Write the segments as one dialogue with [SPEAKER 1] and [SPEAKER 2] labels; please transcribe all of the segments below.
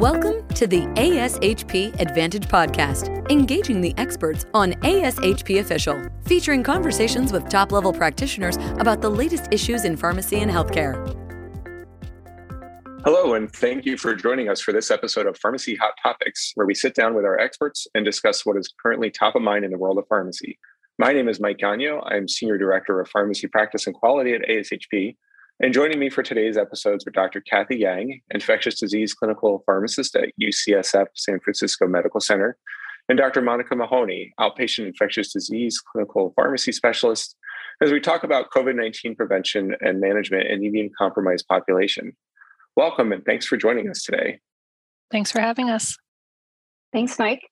[SPEAKER 1] Welcome to the ASHP Advantage Podcast, engaging the experts on ASHP Official, featuring conversations with top level practitioners about the latest issues in pharmacy and healthcare.
[SPEAKER 2] Hello, and thank you for joining us for this episode of Pharmacy Hot Topics, where we sit down with our experts and discuss what is currently top of mind in the world of pharmacy. My name is Mike Ganio. I'm Senior Director of Pharmacy Practice and Quality at ASHP, and joining me for today's episodes are Dr. Kathy Yang, infectious disease clinical pharmacist at UCSF San Francisco Medical Center, and Dr. Monica Mahoney, outpatient infectious disease clinical pharmacy specialist, as we talk about COVID 19 prevention and management in immune compromised population. Welcome and thanks for joining us today.
[SPEAKER 3] Thanks for having us.
[SPEAKER 4] Thanks, Mike.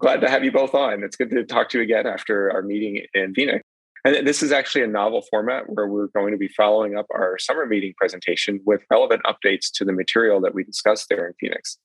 [SPEAKER 2] Glad to have you both on. It's good to talk to you again after our meeting in Phoenix. And this is actually a novel format where we're going to be following up our summer meeting presentation with relevant updates to the material that we discussed there in Phoenix.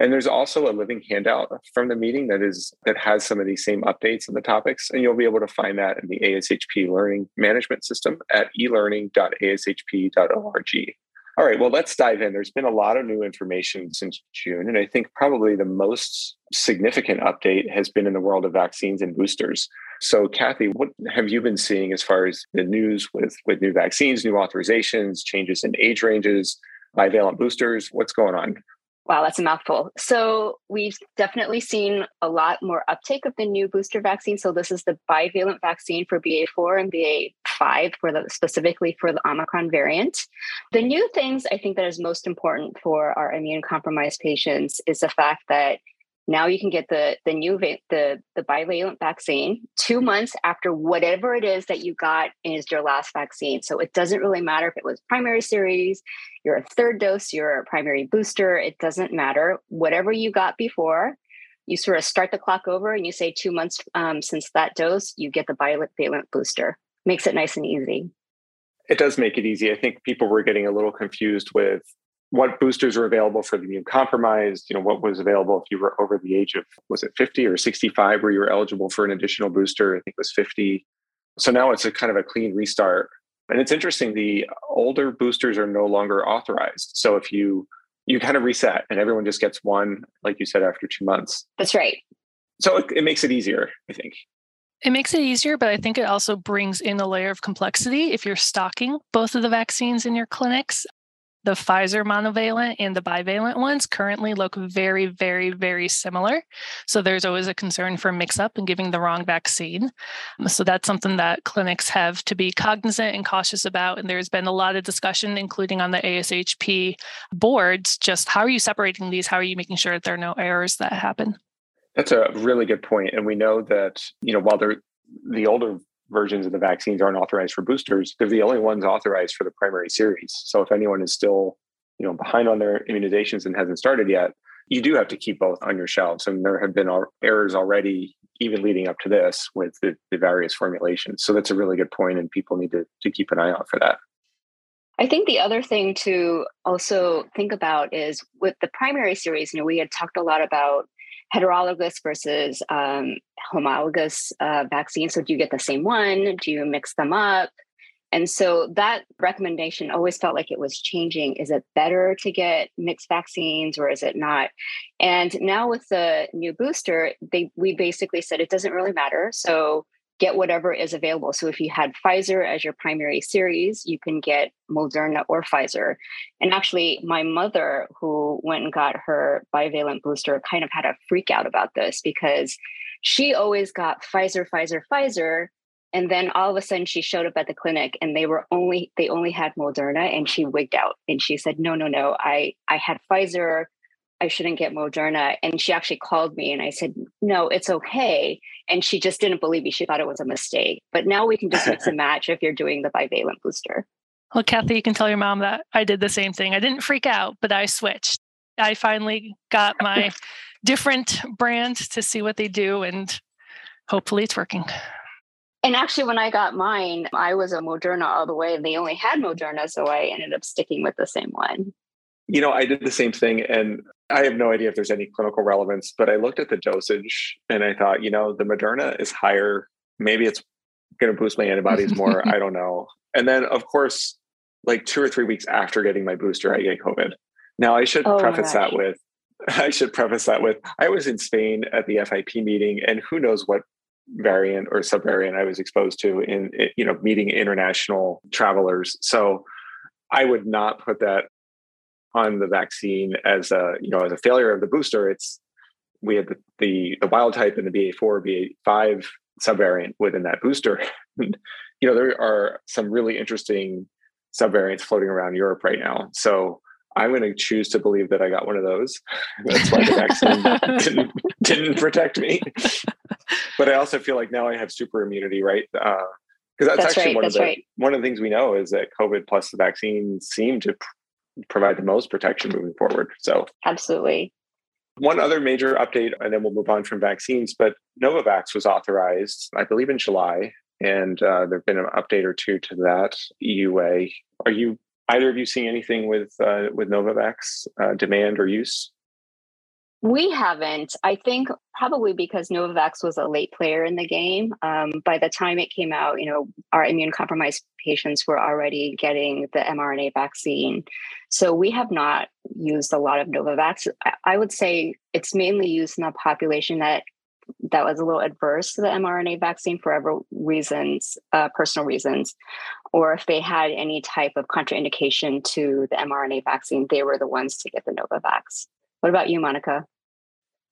[SPEAKER 2] And there's also a living handout from the meeting that is that has some of these same updates and the topics, and you'll be able to find that in the ASHP Learning Management System at elearning.ashp.org. All right, well, let's dive in. There's been a lot of new information since June, and I think probably the most significant update has been in the world of vaccines and boosters. So, Kathy, what have you been seeing as far as the news with, with new vaccines, new authorizations, changes in age ranges, bivalent boosters? What's going on?
[SPEAKER 4] Wow, that's a mouthful. So we've definitely seen a lot more uptake of the new booster vaccine. So this is the bivalent vaccine for BA4 and BA5 for the specifically for the Omicron variant. The new things I think that is most important for our immune compromised patients is the fact that now you can get the the new va- the the bivalent vaccine two months after whatever it is that you got is your last vaccine. So it doesn't really matter if it was primary series, you're a third dose, you're a primary booster. It doesn't matter. Whatever you got before, you sort of start the clock over and you say two months um, since that dose, you get the bivalent booster. Makes it nice and easy.
[SPEAKER 2] It does make it easy. I think people were getting a little confused with what boosters are available for the immune compromised, you know, what was available if you were over the age of, was it 50 or 65 where you were eligible for an additional booster? I think it was 50. So now it's a kind of a clean restart. And it's interesting, the older boosters are no longer authorized. So if you, you kind of reset and everyone just gets one, like you said, after two months.
[SPEAKER 4] That's right.
[SPEAKER 2] So it, it makes it easier, I think.
[SPEAKER 3] It makes it easier, but I think it also brings in a layer of complexity if you're stocking both of the vaccines in your clinics the Pfizer monovalent and the bivalent ones currently look very, very, very similar. So there's always a concern for mix up and giving the wrong vaccine. Um, so that's something that clinics have to be cognizant and cautious about. And there's been a lot of discussion, including on the ASHP boards, just how are you separating these? How are you making sure that there are no errors that happen?
[SPEAKER 2] That's a really good point. And we know that, you know, while they're the older versions of the vaccines aren't authorized for boosters. They're the only ones authorized for the primary series. So if anyone is still, you know, behind on their immunizations and hasn't started yet, you do have to keep both on your shelves. And there have been errors already, even leading up to this, with the, the various formulations. So that's a really good point, and people need to, to keep an eye out for that.
[SPEAKER 4] I think the other thing to also think about is with the primary series, you know, we had talked a lot about heterologous versus um, homologous uh, vaccines. So, do you get the same one? Do you mix them up? And so that recommendation always felt like it was changing. Is it better to get mixed vaccines or is it not? And now with the new booster, they we basically said it doesn't really matter. So get whatever is available. So if you had Pfizer as your primary series, you can get Moderna or Pfizer. And actually, my mother, who went and got her bivalent booster, kind of had a freak out about this because she always got Pfizer, Pfizer, Pfizer. And then all of a sudden she showed up at the clinic and they were only they only had Moderna and she wigged out and she said, No, no, no, I I had Pfizer I shouldn't get Moderna. And she actually called me and I said, no, it's okay. And she just didn't believe me. She thought it was a mistake. But now we can just mix and match if you're doing the bivalent booster.
[SPEAKER 3] Well, Kathy, you can tell your mom that I did the same thing. I didn't freak out, but I switched. I finally got my different brand to see what they do, and hopefully it's working.
[SPEAKER 4] And actually, when I got mine, I was a Moderna all the way. And they only had Moderna, so I ended up sticking with the same one.
[SPEAKER 2] You know, I did the same thing, and I have no idea if there's any clinical relevance, but I looked at the dosage and I thought, you know, the Moderna is higher. Maybe it's going to boost my antibodies more. I don't know. And then, of course, like two or three weeks after getting my booster, I get COVID. Now, I should oh preface that with I should preface that with I was in Spain at the FIP meeting, and who knows what variant or subvariant I was exposed to in you know meeting international travelers. So I would not put that on the vaccine as a you know as a failure of the booster. It's we had the the, the wild type and the BA4 BA5 subvariant within that booster. you know there are some really interesting subvariants floating around Europe right now. So I'm going to choose to believe that I got one of those. That's why the vaccine didn't, didn't protect me. but I also feel like now I have super immunity, right? Because uh, that's, that's, actually right, one of the right. one of the things we know is that COVID plus the vaccine seem to provide the most protection moving forward. So
[SPEAKER 4] absolutely.
[SPEAKER 2] One other major update, and then we'll move on from vaccines. But Novavax was authorized, I believe, in July, and uh, there've been an update or two to that EUA. Are you either of you seeing anything with uh, with Novavax uh, demand or use?
[SPEAKER 4] We haven't. I think probably because Novavax was a late player in the game. Um, by the time it came out, you know, our immune compromised patients were already getting the mRNA vaccine. So we have not used a lot of Novavax. I would say it's mainly used in a population that that was a little adverse to the mRNA vaccine for other reasons, uh, personal reasons, or if they had any type of contraindication to the mRNA vaccine, they were the ones to get the Novavax. What about you, Monica?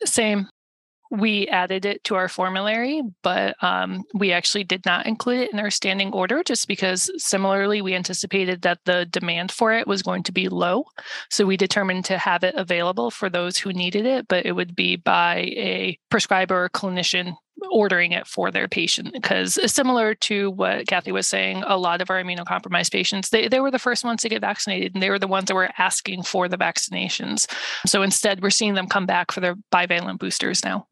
[SPEAKER 3] Same we added it to our formulary, but um, we actually did not include it in our standing order just because similarly we anticipated that the demand for it was going to be low. So we determined to have it available for those who needed it, but it would be by a prescriber or clinician ordering it for their patient because similar to what Kathy was saying, a lot of our immunocompromised patients, they, they were the first ones to get vaccinated and they were the ones that were asking for the vaccinations. So instead, we're seeing them come back for their bivalent boosters now.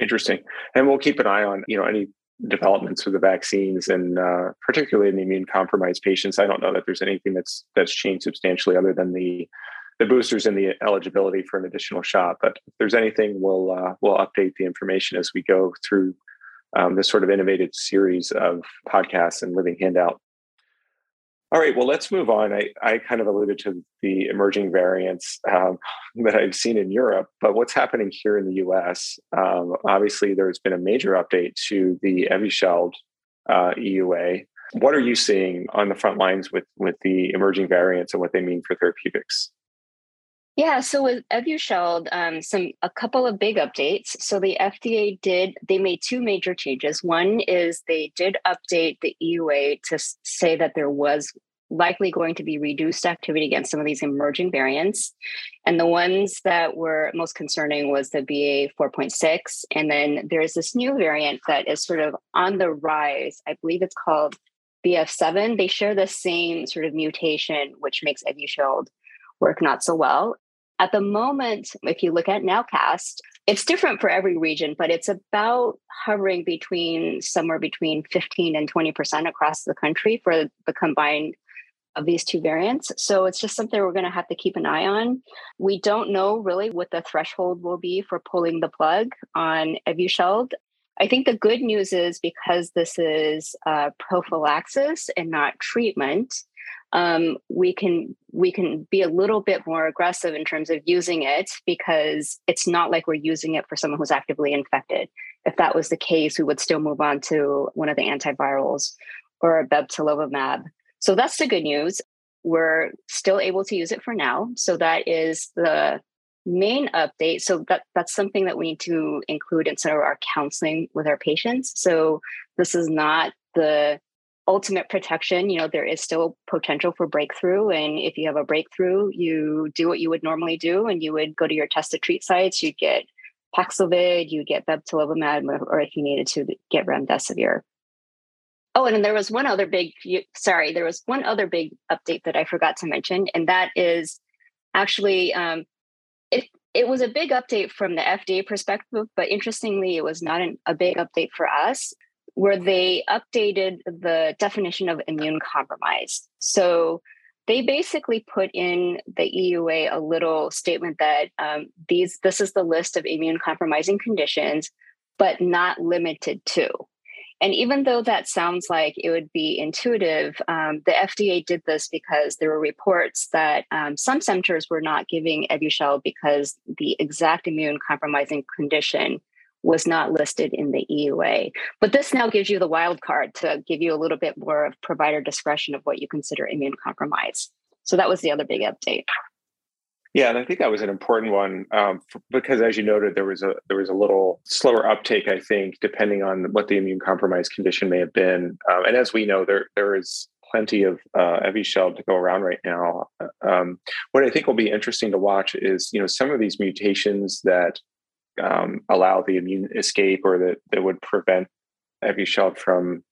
[SPEAKER 2] Interesting. And we'll keep an eye on, you know, any developments with the vaccines and uh, particularly in the immune compromised patients. I don't know that there's anything that's that's changed substantially other than the the boosters and the eligibility for an additional shot. But if there's anything, we'll uh, we'll update the information as we go through um, this sort of innovative series of podcasts and living handout. All right, well, let's move on. I, I kind of alluded to the emerging variants um, that I've seen in Europe, but what's happening here in the US? Um, obviously, there's been a major update to the Evusheld uh, EUA. What are you seeing on the front lines with, with the emerging variants and what they mean for therapeutics?
[SPEAKER 4] Yeah, so with Evusheld, um, some a couple of big updates. So the FDA did they made two major changes. One is they did update the EUA to say that there was likely going to be reduced activity against some of these emerging variants. And the ones that were most concerning was the BA 4.6. And then there's this new variant that is sort of on the rise. I believe it's called BF7. They share the same sort of mutation, which makes Evusheld work not so well. At the moment, if you look at Nowcast, it's different for every region, but it's about hovering between somewhere between 15 and 20% across the country for the combined of these two variants. So it's just something we're going to have to keep an eye on. We don't know really what the threshold will be for pulling the plug on Evusheld. I think the good news is because this is uh, prophylaxis and not treatment, um, we can we can be a little bit more aggressive in terms of using it because it's not like we're using it for someone who's actively infected. If that was the case, we would still move on to one of the antivirals or bebtelovimab. So that's the good news. We're still able to use it for now. So that is the main update. So that that's something that we need to include in some of our counseling with our patients. So this is not the ultimate protection you know there is still potential for breakthrough and if you have a breakthrough you do what you would normally do and you would go to your test to treat sites you get paxlovid you get bebtelovimab or if you needed to get remdesivir. Oh and then there was one other big sorry there was one other big update that i forgot to mention and that is actually um, it it was a big update from the fda perspective but interestingly it was not an, a big update for us where they updated the definition of immune compromise. So they basically put in the EUA a little statement that um, these this is the list of immune compromising conditions, but not limited to. And even though that sounds like it would be intuitive, um, the FDA did this because there were reports that um, some centers were not giving Evusheld because the exact immune compromising condition was not listed in the EUA. But this now gives you the wild card to give you a little bit more of provider discretion of what you consider immune compromise. So that was the other big update.
[SPEAKER 2] Yeah, and I think that was an important one um, because, as you noted, there was a there was a little slower uptake. I think, depending on what the immune compromised condition may have been, um, and as we know, there there is plenty of uh, Evusheld to go around right now. Um, what I think will be interesting to watch is, you know, some of these mutations that um, allow the immune escape or that that would prevent Evusheld from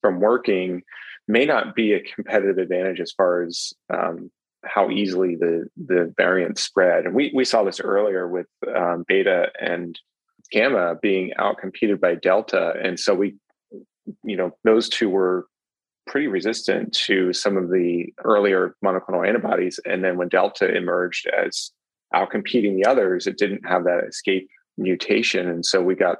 [SPEAKER 2] from working may not be a competitive advantage as far as um, how easily the the variants spread. And we we saw this earlier with um, beta and gamma being outcompeted by delta, and so we, you know, those two were pretty resistant to some of the earlier monoclonal antibodies. And then when delta emerged as outcompeting the others, it didn't have that escape mutation, and so we got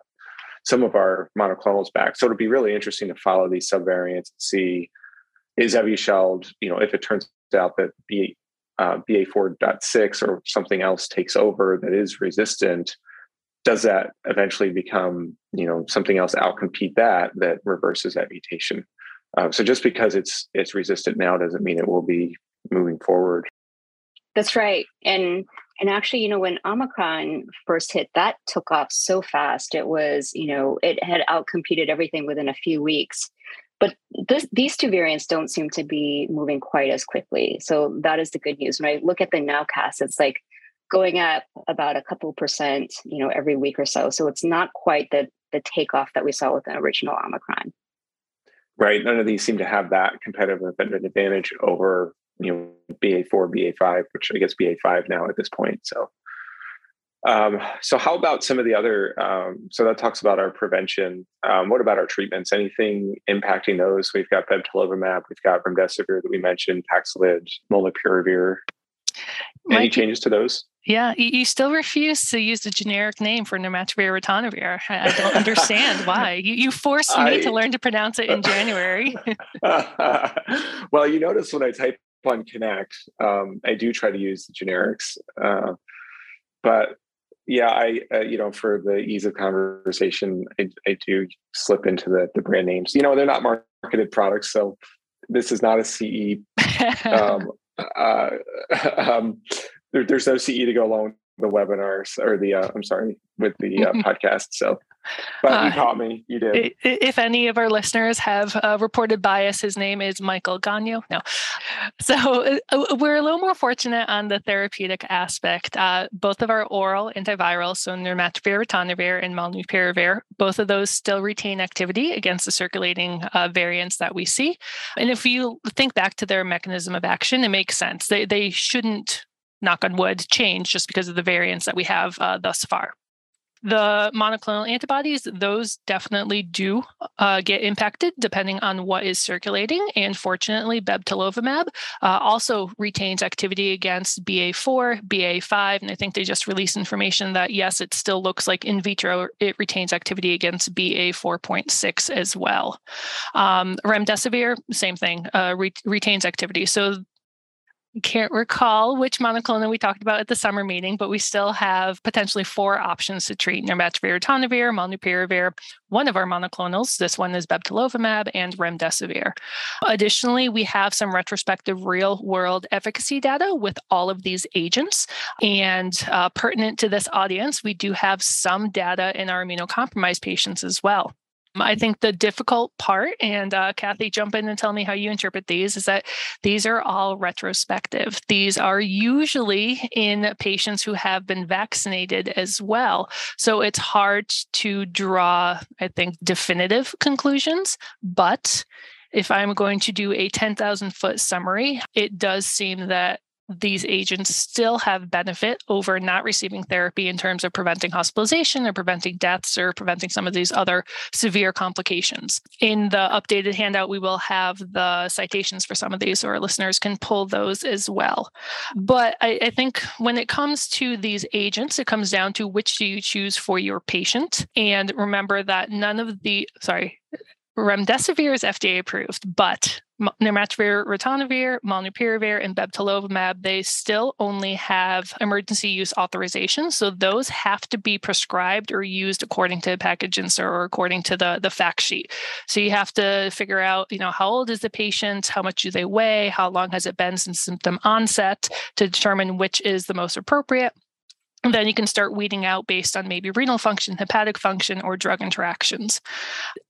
[SPEAKER 2] some of our monoclonals back. So it'll be really interesting to follow these subvariants and see is Evusheld, you know, if it turns out that B, uh, BA4.6 or something else takes over that is resistant, does that eventually become, you know, something else outcompete that that reverses that mutation? Uh, so just because it's it's resistant now doesn't mean it will be moving forward.
[SPEAKER 4] That's right, and and actually, you know, when Omicron first hit, that took off so fast. It was, you know, it had outcompeted everything within a few weeks. But this, these two variants don't seem to be moving quite as quickly. So that is the good news. When I look at the nowcast, it's like going up about a couple percent, you know, every week or so. So it's not quite the the takeoff that we saw with the original Omicron.
[SPEAKER 2] Right. None of these seem to have that competitive advantage over, you know, BA4, BA5, which I guess BA5 now at this point. So um, so how about some of the other? Um, so that talks about our prevention. Um, what about our treatments? Anything impacting those? We've got bebtelovimab, we've got remdesivir that we mentioned, Paxlovid, molnupiravir. Any Mike, changes to those?
[SPEAKER 3] Yeah, you still refuse to use the generic name for nirmatrelvir ritonavir. I don't understand why. You, you forced me I, to learn to pronounce it in January.
[SPEAKER 2] well, you notice when I type on Connect, um, I do try to use the generics. Uh, but yeah, I uh, you know for the ease of conversation, I, I do slip into the the brand names. You know, they're not marketed products, so this is not a CE. um, uh, um, there, there's no CE to go along the webinars or the uh, I'm sorry with the uh, podcast. So, but uh, you caught me. You did.
[SPEAKER 3] If any of our listeners have uh, reported bias, his name is Michael Ganio. No, so uh, we're a little more fortunate on the therapeutic aspect. Uh, both of our oral antivirals, so nirmatrelvir, ritonavir, and molnupiravir, both of those still retain activity against the circulating variants that we see. And if you think back to their mechanism of action, it makes sense. They they shouldn't knock on wood, change just because of the variants that we have uh, thus far. The monoclonal antibodies, those definitely do uh, get impacted depending on what is circulating. And fortunately, bebtelovimab uh, also retains activity against BA4, BA5. And I think they just released information that yes, it still looks like in vitro it retains activity against BA4.6 as well. Um, remdesivir, same thing, uh, re- retains activity. So can't recall which monoclonal we talked about at the summer meeting, but we still have potentially four options to treat nirmatrelvir, ritonavir, molnupiravir, one of our monoclonals. This one is bebtelovimab and remdesivir. Additionally, we have some retrospective real-world efficacy data with all of these agents. And uh, pertinent to this audience, we do have some data in our immunocompromised patients as well. I think the difficult part, and uh, Kathy, jump in and tell me how you interpret these, is that these are all retrospective. These are usually in patients who have been vaccinated as well. So it's hard to draw, I think, definitive conclusions. But if I'm going to do a 10,000 foot summary, it does seem that these agents still have benefit over not receiving therapy in terms of preventing hospitalization or preventing deaths or preventing some of these other severe complications. In the updated handout, we will have the citations for some of these, so our listeners can pull those as well. But I, I think when it comes to these agents, it comes down to which do you choose for your patient. And remember that none of the, sorry, Remdesivir is FDA approved, but nirmatrelvir, ritonavir, molnupiravir, and bebtelovimab, they still only have emergency use authorization. So those have to be prescribed or used according to package insert or according to the, the fact sheet. So you have to figure out, you know, how old is the patient, how much do they weigh, how long has it been since symptom onset to determine which is the most appropriate. Then you can start weeding out based on maybe renal function, hepatic function, or drug interactions.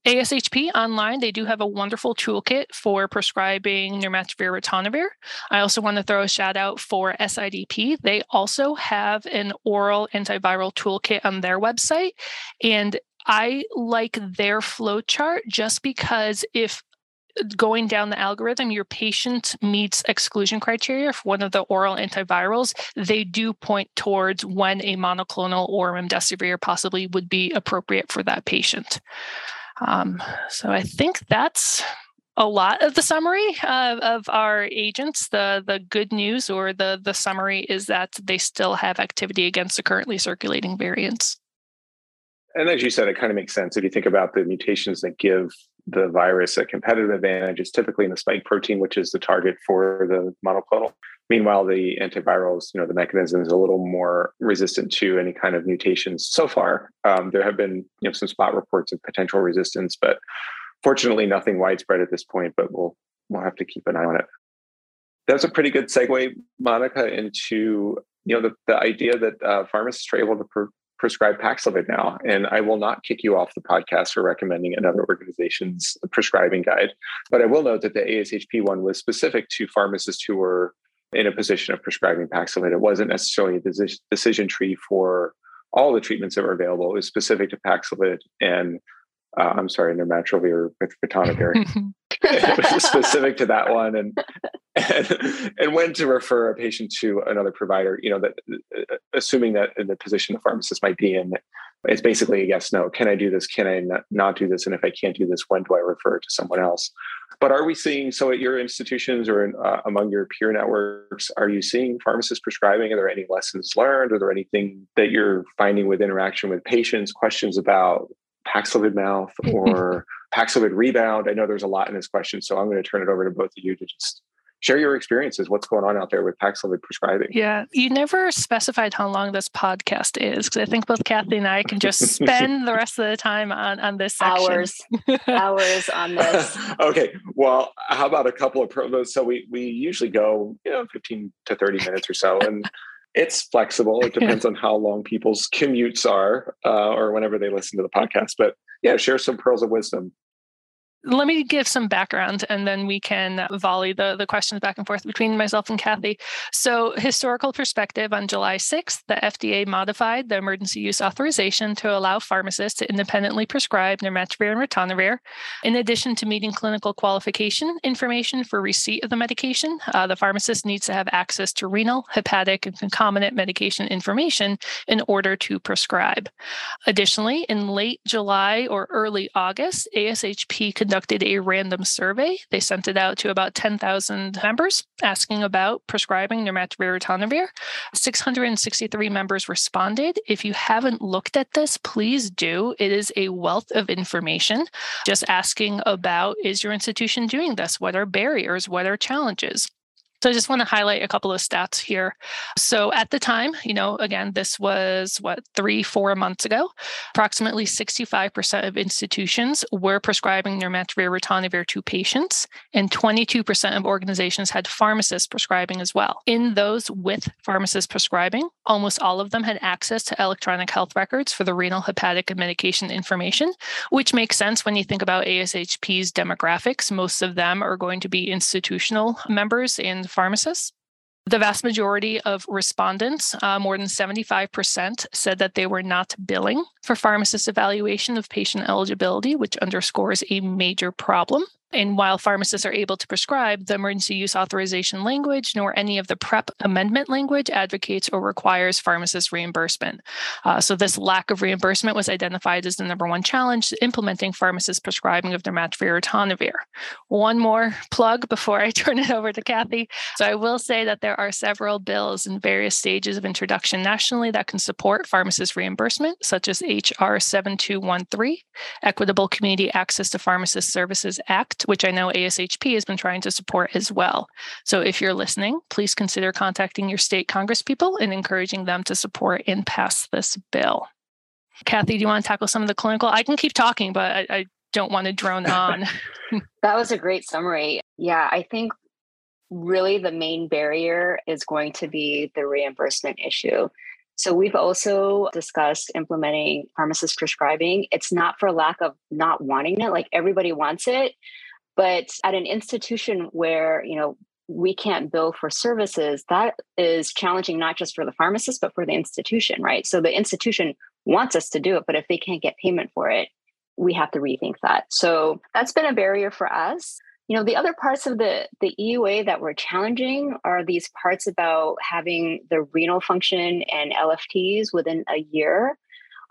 [SPEAKER 3] ASHP online, they do have a wonderful toolkit for prescribing nirmatrelvir ritonavir. I also want to throw a shout out for SIDP. They also have an oral antiviral toolkit on their website. And I like their flow chart just because if going down the algorithm, your patient meets exclusion criteria for one of the oral antivirals, they do point towards when a monoclonal or remdesivir possibly would be appropriate for that patient. Um, so I think that's a lot of the summary of, of our agents. The the good news or the the summary is that they still have activity against the currently circulating variants.
[SPEAKER 2] And as you said, it kind of makes sense if you think about the mutations that give the virus a competitive advantage. It's typically in the spike protein, which is the target for the monoclonal. Meanwhile, the antivirals, you know, the mechanism is a little more resistant to any kind of mutations. So far, um, there have been you know some spot reports of potential resistance, but fortunately, nothing widespread at this point. But we'll we'll have to keep an eye on it. That's a pretty good segue, Monica, into you know the, the idea that uh, pharmacists are able to pr- prescribe Paxlovid now. And I will not kick you off the podcast for recommending another organization's prescribing guide. But I will note that the ASHP one was specific to pharmacists who were in a position of prescribing Paxlovid. It wasn't necessarily a decision tree for all the treatments that were available. It was specific to Paxlovid and uh, I'm sorry, nirmatrelvir with ritonavir. specific to that one, and, and and when to refer a patient to another provider. You know that uh, assuming that in the position the pharmacist might be in, it's basically a yes no. Can I do this? Can I not, not do this? And if I can't do this, when do I refer to someone else? But are we seeing so at your institutions or in, uh, among your peer networks? Are you seeing pharmacists prescribing? Are there any lessons learned? Are there anything that you're finding with interaction with patients? Questions about Paxlovid mouth or Paxlovid rebound? I know there's a lot in this question, so I'm going to turn it over to both of you to just share your experiences. What's going on out there with Paxlovid prescribing?
[SPEAKER 3] Yeah, you never specified how long this podcast is because I think both Kathy and I can just spend the rest of the time on on this section.
[SPEAKER 4] Hours, hours on this.
[SPEAKER 2] okay, well, how about a couple of promos? So we we usually go you know 15 to 30 minutes or so, and it's flexible. It depends on how long people's commutes are uh, or whenever they listen to the podcast. But yeah, share some pearls of wisdom
[SPEAKER 3] let me give some background and then we can volley the, the questions back and forth between myself and Kathy. So, historical perspective on July 6th, the FDA modified the emergency use authorization to allow pharmacists to independently prescribe nirmatrelvir and ritonavir. In addition to meeting clinical qualification information for receipt of the medication, uh, the pharmacist needs to have access to renal, hepatic, and concomitant medication information in order to prescribe. Additionally, in late July or early August, ASHP could conducted a random survey. They sent it out to about 10,000 members asking about prescribing nirmatrelvir ritonavir. 663 members responded. If you haven't looked at this, please do. It is a wealth of information. Just asking about is your institution doing this? What are barriers? What are challenges? So I just want to highlight a couple of stats here. So at the time, you know, again, this was what, three, four months ago, approximately 65% of institutions were prescribing nirmatrelvir ritonavir to patients, and 22% of organizations had pharmacists prescribing as well. In those with pharmacists prescribing, almost all of them had access to electronic health records for the renal, hepatic, and medication information, which makes sense when you think about ASHP's demographics. Most of them are going to be institutional members and pharmacists. The vast majority of respondents, uh, more than 75%, said that they were not billing for pharmacist evaluation of patient eligibility, which underscores a major problem. And while pharmacists are able to prescribe, the emergency use authorization language nor any of the PrEP amendment language advocates or requires pharmacist reimbursement. Uh, so, this lack of reimbursement was identified as the number one challenge to implementing pharmacist prescribing of nirmatrelvir or ritonavir. One more plug before I turn it over to Kathy. So, I will say that there are several bills in various stages of introduction nationally that can support pharmacist reimbursement, such as H.R. 7213, Equitable Community Access to Pharmacist Services Act, which I know ASHP has been trying to support as well. So if you're listening, please consider contacting your state congresspeople and encouraging them to support and pass this bill. Kathy, do you want to tackle some of the clinical? I can keep talking, but I, I don't want to drone on.
[SPEAKER 4] that was a great summary. Yeah, I think really the main barrier is going to be the reimbursement issue. So we've also discussed implementing pharmacist prescribing. It's not for lack of not wanting it, like everybody wants it, but at an institution where, you know, we can't bill for services, that is challenging not just for the pharmacist, but for the institution, right? So the institution wants us to do it, but if they can't get payment for it, we have to rethink that. So that's been a barrier for us you know the other parts of the the eua that were challenging are these parts about having the renal function and lfts within a year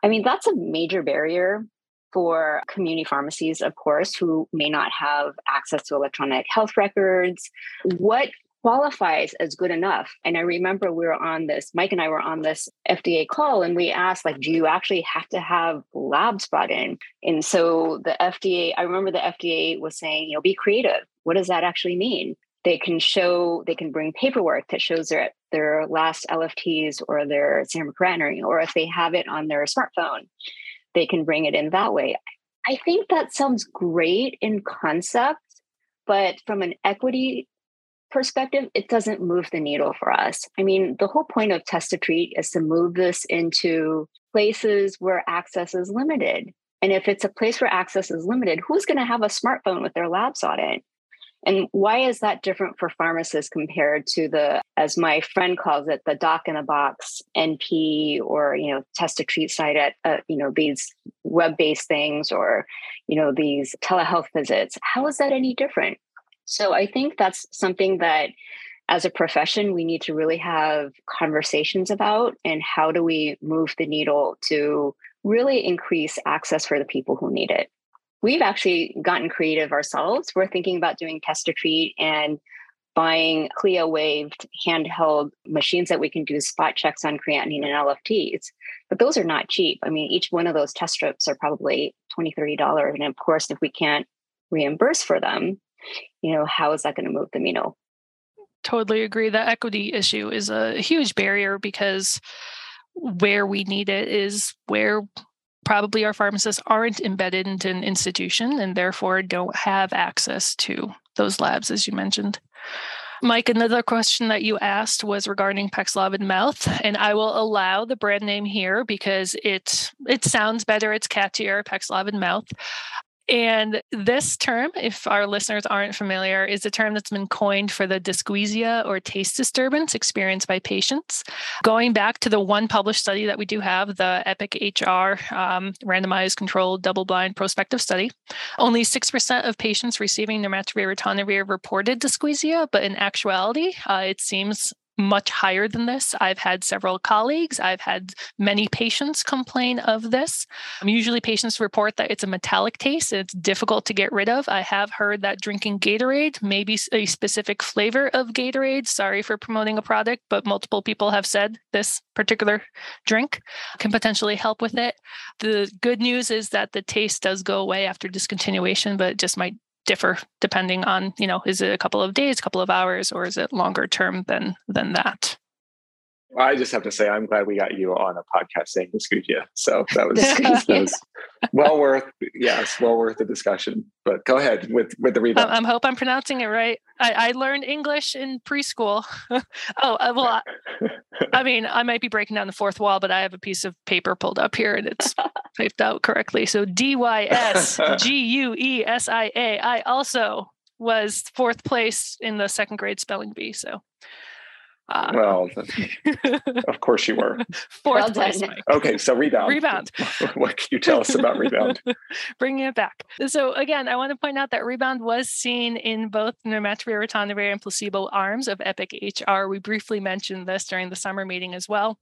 [SPEAKER 4] i mean that's a major barrier for community pharmacies of course who may not have access to electronic health records what qualifies as good enough. And I remember we were on this, Mike and I were on this FDA call and we asked, like, do you actually have to have labs brought in? And so the FDA, I remember the FDA was saying, you know, be creative. What does that actually mean? They can show, they can bring paperwork that shows their their last LFTs or their creatinine, or if they have it on their smartphone, they can bring it in that way. I think that sounds great in concept, but from an equity perspective, it doesn't move the needle for us. I mean, the whole point of test to treat is to move this into places where access is limited. And if it's a place where access is limited, who's going to have a smartphone with their labs on it? And why is that different for pharmacists compared to the, as my friend calls it, the doc in a box NP or you know test to treat site at uh, you know these web based things or you know these telehealth visits? How is that any different? So I think that's something that as a profession we need to really have conversations about and how do we move the needle to really increase access for the people who need it. We've actually gotten creative ourselves. We're thinking about doing test to treat and buying CLIA waived handheld machines that we can do spot checks on creatinine and LFTs. But those are not cheap. I mean, each one of those test strips are probably $20, $30. And of course, if we can't reimburse for them, you know, how is that going to move the needle?
[SPEAKER 3] Totally agree. The equity issue is a huge barrier because where we need it is where probably our pharmacists aren't embedded into an institution and therefore don't have access to those labs, as you mentioned. Mike, another question that you asked was regarding Paxlovid mouth, and I will allow the brand name here because it it sounds better. It's catchier, Paxlovid mouth. And this term, if our listeners aren't familiar, is a term that's been coined for the dysgeusia or taste disturbance experienced by patients. Going back to the one published study that we do have, the EPIC HR um, randomized controlled double blind prospective study, only 6% of patients receiving nirmatrelvir ritonavir reported dysgeusia, but in actuality, uh, it seems much higher than this. I've had several colleagues, I've had many patients complain of this. Usually, patients report that it's a metallic taste and it's difficult to get rid of. I have heard that drinking Gatorade, maybe a specific flavor of Gatorade, sorry for promoting a product, but multiple people have said this particular drink can potentially help with it. The good news is that the taste does go away after discontinuation, but it just might differ depending on you know is it a couple of days a couple of hours or is it longer term than than that
[SPEAKER 2] I just have to say, I'm glad we got you on a podcast saying Muscutia. So that was, that was well worth, yes, well worth the discussion. But go ahead with with the rebound.
[SPEAKER 3] I, I hope I'm pronouncing it right. I, I learned English in preschool. oh uh, well, I, I mean, I might be breaking down the fourth wall, but I have a piece of paper pulled up here and it's typed out correctly. So D Y S G U E S I A. I also was fourth place in the second grade spelling bee. So
[SPEAKER 2] Uh, well, of course you were.
[SPEAKER 3] Fourth well place.
[SPEAKER 2] Okay, so rebound.
[SPEAKER 3] Rebound.
[SPEAKER 2] what can you tell us about rebound?
[SPEAKER 3] Bringing it back. So again, I want to point out that rebound was seen in both nirmatrelvir ritonavir and placebo arms of EPIC HR. We briefly mentioned this during the summer meeting as well.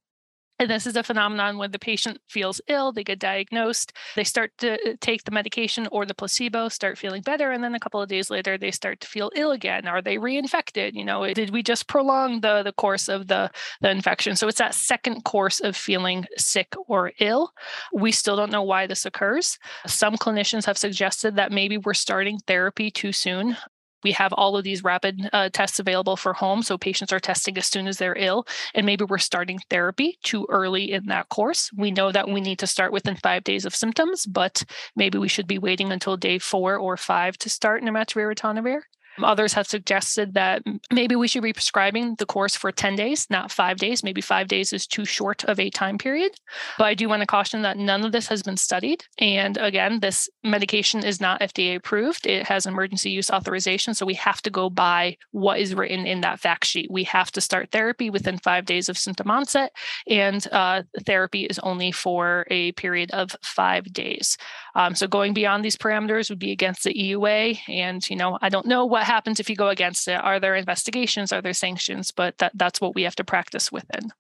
[SPEAKER 3] And this is a phenomenon when the patient feels ill, they get diagnosed, they start to uh, take the medication or the placebo, start feeling better, and then a couple of days later they start to feel ill again. Are they reinfected? You know, did we just prolong the the course of the the infection? So it's that second course of feeling sick or ill. We still don't know why this occurs. Some clinicians have suggested that maybe we're starting therapy too soon we have all of these rapid uh, tests available for home. So patients are testing as soon as they're ill. And maybe we're starting therapy too early in that course. We know that we need to start within five days of symptoms, but maybe we should be waiting until day four or five to start nirmatrelvir ritonavir. Others have suggested that maybe we should be prescribing the course for 10 days, not five days. Maybe five days is too short of a time period. But I do want to caution that none of this has been studied. And again, this medication is not FDA approved, it has emergency use authorization. So we have to go by what is written in that fact sheet. We have to start therapy within five days of symptom onset, and uh, therapy is only for a period of five days. Um, so going beyond these parameters would be against the EUA. And, you know, I don't know what happens if you go against it. Are there investigations? Are there sanctions? But that, that's what we have to practice within.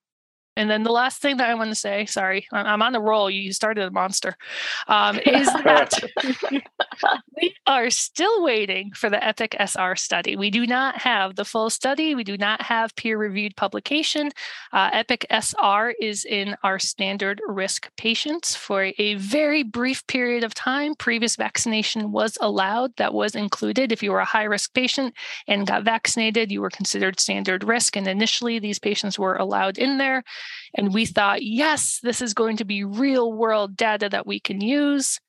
[SPEAKER 3] And then the last thing that I want to say, sorry, I'm on the roll. You started a monster, um, is that we are still waiting for the EPIC SR study. We do not have the full study. We do not have peer reviewed publication. Uh, EPIC SR is in our standard risk patients for a very brief period of time. Previous vaccination was allowed, that was included. If you were a high risk patient and got vaccinated, you were considered standard risk. And initially, these patients were allowed in there. And we thought, yes, this is going to be real world data that we can use.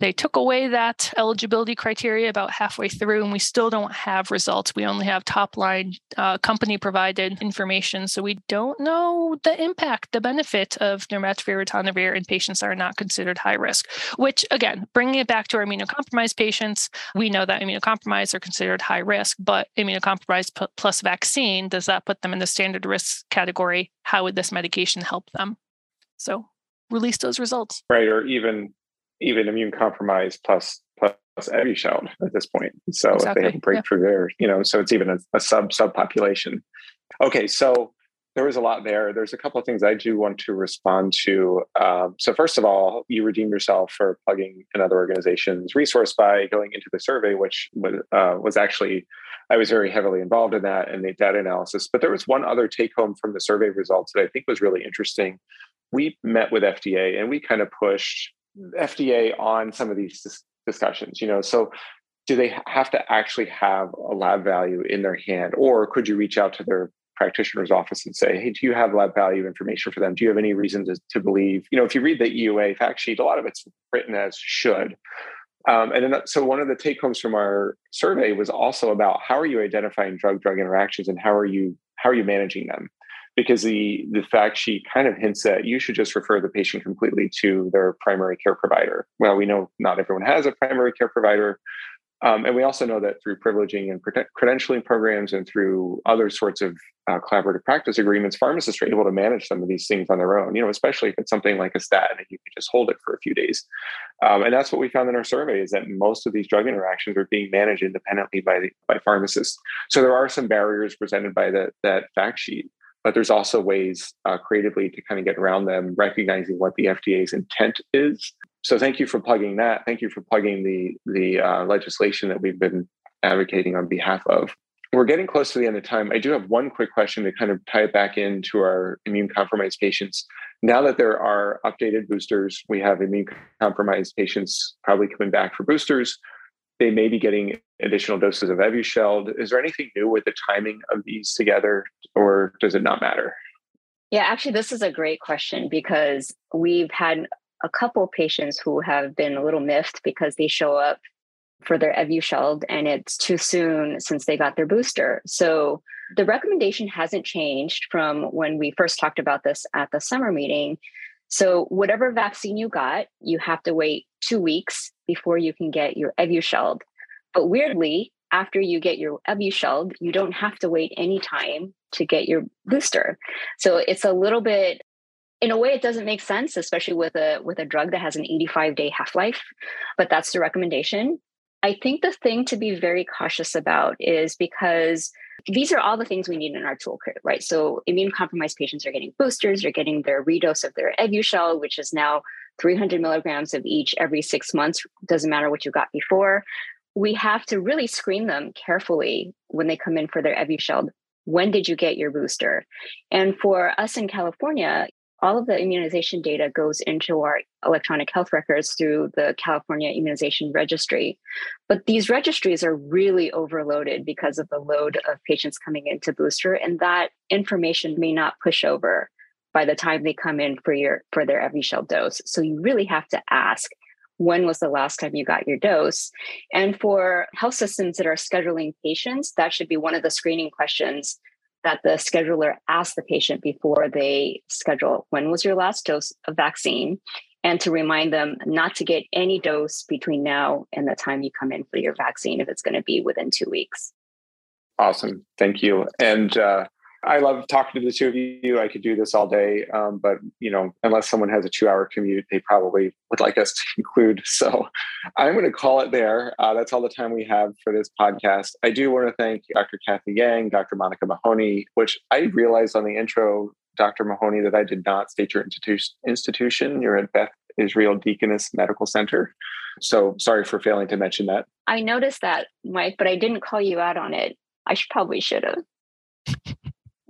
[SPEAKER 3] They took away that eligibility criteria about halfway through, and we still don't have results. We only have top line uh, company provided information. So we don't know the impact, the benefit of nirmatrelvir ritonavir in patients that are not considered high risk, which again, bringing it back to our immunocompromised patients, we know that immunocompromised are considered high risk, but immunocompromised p- plus vaccine, does that put them in the standard risk category? How would this medication help them? So release those results.
[SPEAKER 2] Right. Or even even immune compromised plus plus Evusheld at this point. So exactly. if they have a breakthrough yeah. there, you know, so it's even a, a sub subpopulation. Okay, so there was a lot there. There's a couple of things I do want to respond to. Um, so first of all, you redeem yourself for plugging another organization's resource by going into the survey, which was, uh, was actually I was very heavily involved in that and the data analysis. But there was one other take home from the survey results that I think was really interesting. We met with FDA and we kind of pushed FDA on some of these dis- discussions? You know, so do they have to actually have a lab value in their hand, or could you reach out to their practitioner's office and say, "Hey, do you have lab value information for them? Do you have any reason to, to believe?" You know, if you read the EUA fact sheet, a lot of it's written as should. Um, and then, so one of the take homes from our survey was also about how are you identifying drug drug interactions and how are you how are you managing them? Because the the fact sheet kind of hints that you should just refer the patient completely to their primary care provider. Well, we know not everyone has a primary care provider, um, and we also know that through privileging and credentialing programs and through other sorts of uh, collaborative practice agreements, pharmacists are able to manage some of these things on their own. You know, especially if it's something like a statin and you can just hold it for a few days. Um, and that's what we found in our survey is that most of these drug interactions are being managed independently by the, by pharmacists. So there are some barriers presented by the, that fact sheet but there's also ways uh, creatively to kind of get around them, recognizing what the FDA's intent is. So thank you for plugging that. Thank you for plugging the the uh, legislation that we've been advocating on behalf of. We're getting close to the end of time. I do have one quick question to kind of tie it back into our immune compromised patients. Now that there are updated boosters, we have immune compromised patients probably coming back for boosters they may be getting additional doses of Evusheld. Is there anything new with the timing of these together, or does it not matter?
[SPEAKER 4] Yeah, actually, this is a great question because we've had a couple patients who have been a little miffed because they show up for their Evusheld and it's too soon since they got their booster. So the recommendation hasn't changed from when we first talked about this at the summer meeting. So whatever vaccine you got, you have to wait two weeks before you can get your Evusheld. But weirdly, after you get your Evusheld, you don't have to wait any time to get your booster. So it's a little bit in a way it doesn't make sense especially with a with a drug that has an 85 day half-life but that's the recommendation i think the thing to be very cautious about is because these are all the things we need in our toolkit right so immune compromised patients are getting boosters they're getting their redose of their evusheld which is now 300 milligrams of each every six months doesn't matter what you got before. We have to really screen them carefully when they come in for their evusheld when did you get your booster? And for us in california all of the immunization data goes into our electronic health records through the California Immunization Registry. But these registries are really overloaded because of the load of patients coming into booster, and that information may not push over by the time they come in for your for their Evusheld dose. So you really have to ask when was the last time you got your dose? And for health systems that are scheduling patients, that should be one of the screening questions that the scheduler asks the patient before they schedule when was your last dose of vaccine and to remind them not to get any dose between now and the time you come in for your vaccine if it's going to be within two weeks.
[SPEAKER 2] Awesome. Thank you. And uh, I love talking to the two of you. I could do this all day, um, but you know, unless someone has a two-hour commute, they probably would like us to conclude. So I'm going to call it there. Uh, that's all the time we have for this podcast. I do want to thank Dr. Kathy Yang, Dr. Monica Mahoney, which I realized on the intro, Dr. Mahoney, that I did not state your institution. You're at Beth Israel Deaconess Medical Center. So sorry for failing to mention that.
[SPEAKER 4] I noticed that, Mike, but I didn't call you out on it. I should, probably should have.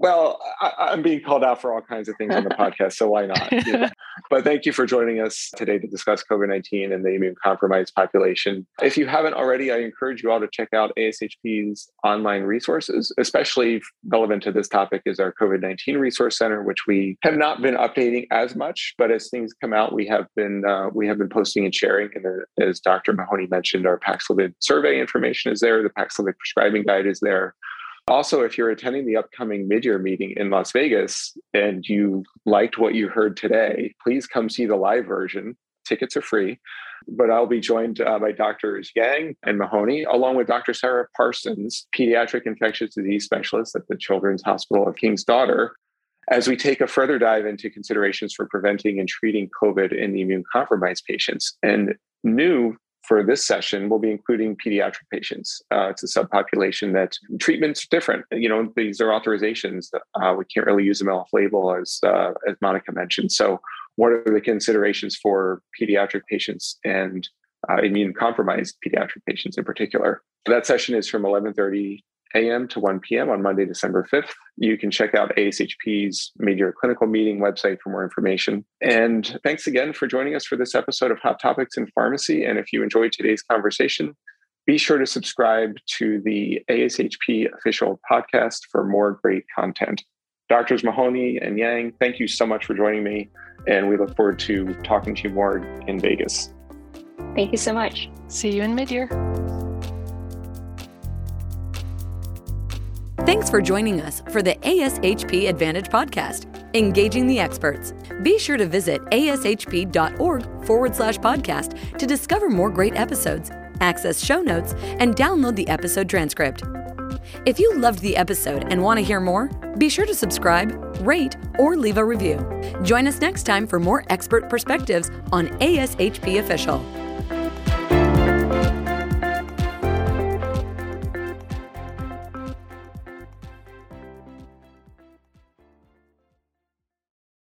[SPEAKER 2] Well, I, am being called out for all kinds of things on the podcast, so why not? Yeah. But thank you for joining us today to discuss COVID 19 and the immune compromised population. If you haven't already, I encourage you all to check out ASHP's online resources, especially relevant to this topic is our COVID 19 Resource Center, which we have not been updating as much, but as things come out, we have been uh, we have been posting and sharing. And as Dr. Mahoney mentioned, our Paxlovid survey information is there, the Paxlovid prescribing guide is there. Also, if you're attending the upcoming mid-year meeting in Las Vegas and you liked what you heard today, please come see the live version. Tickets are free. But I'll be joined uh, by Doctors Yang and Mahoney, along with Dr. Sarah Parsons, pediatric infectious disease specialist at the Children's Hospital of King's Daughter, as we take a further dive into considerations for preventing and treating COVID in the immune compromised patients. And new for this session, we'll be including pediatric patients. Uh, it's a subpopulation that treatment's are different. You know, these are authorizations. Uh, we can't really use them off label, as uh, as Monica mentioned. So, what are the considerations for pediatric patients and uh, immune compromised pediatric patients in particular? That session is from 11:30 a.m. to 1 p.m. on Monday, December 5th. You can check out ASHP's Midyear Clinical Meeting website for more information. And thanks again for joining us for this episode of Hot Topics in Pharmacy. And if you enjoyed today's conversation, be sure to subscribe to the ASHP official podcast for more great content. Doctors Mahoney and Yang, thank you so much for joining me. And we look forward to talking to you more in Vegas.
[SPEAKER 4] Thank you so much.
[SPEAKER 3] See you in mid year.
[SPEAKER 1] Thanks for joining us for the ASHP Advantage podcast, Engaging the Experts. Be sure to visit ashp.org forward slash podcast to discover more great episodes, access show notes, and download the episode transcript. If you loved the episode and want to hear more, be sure to subscribe, rate, or leave a review. Join us next time for more expert perspectives on ASHP Official.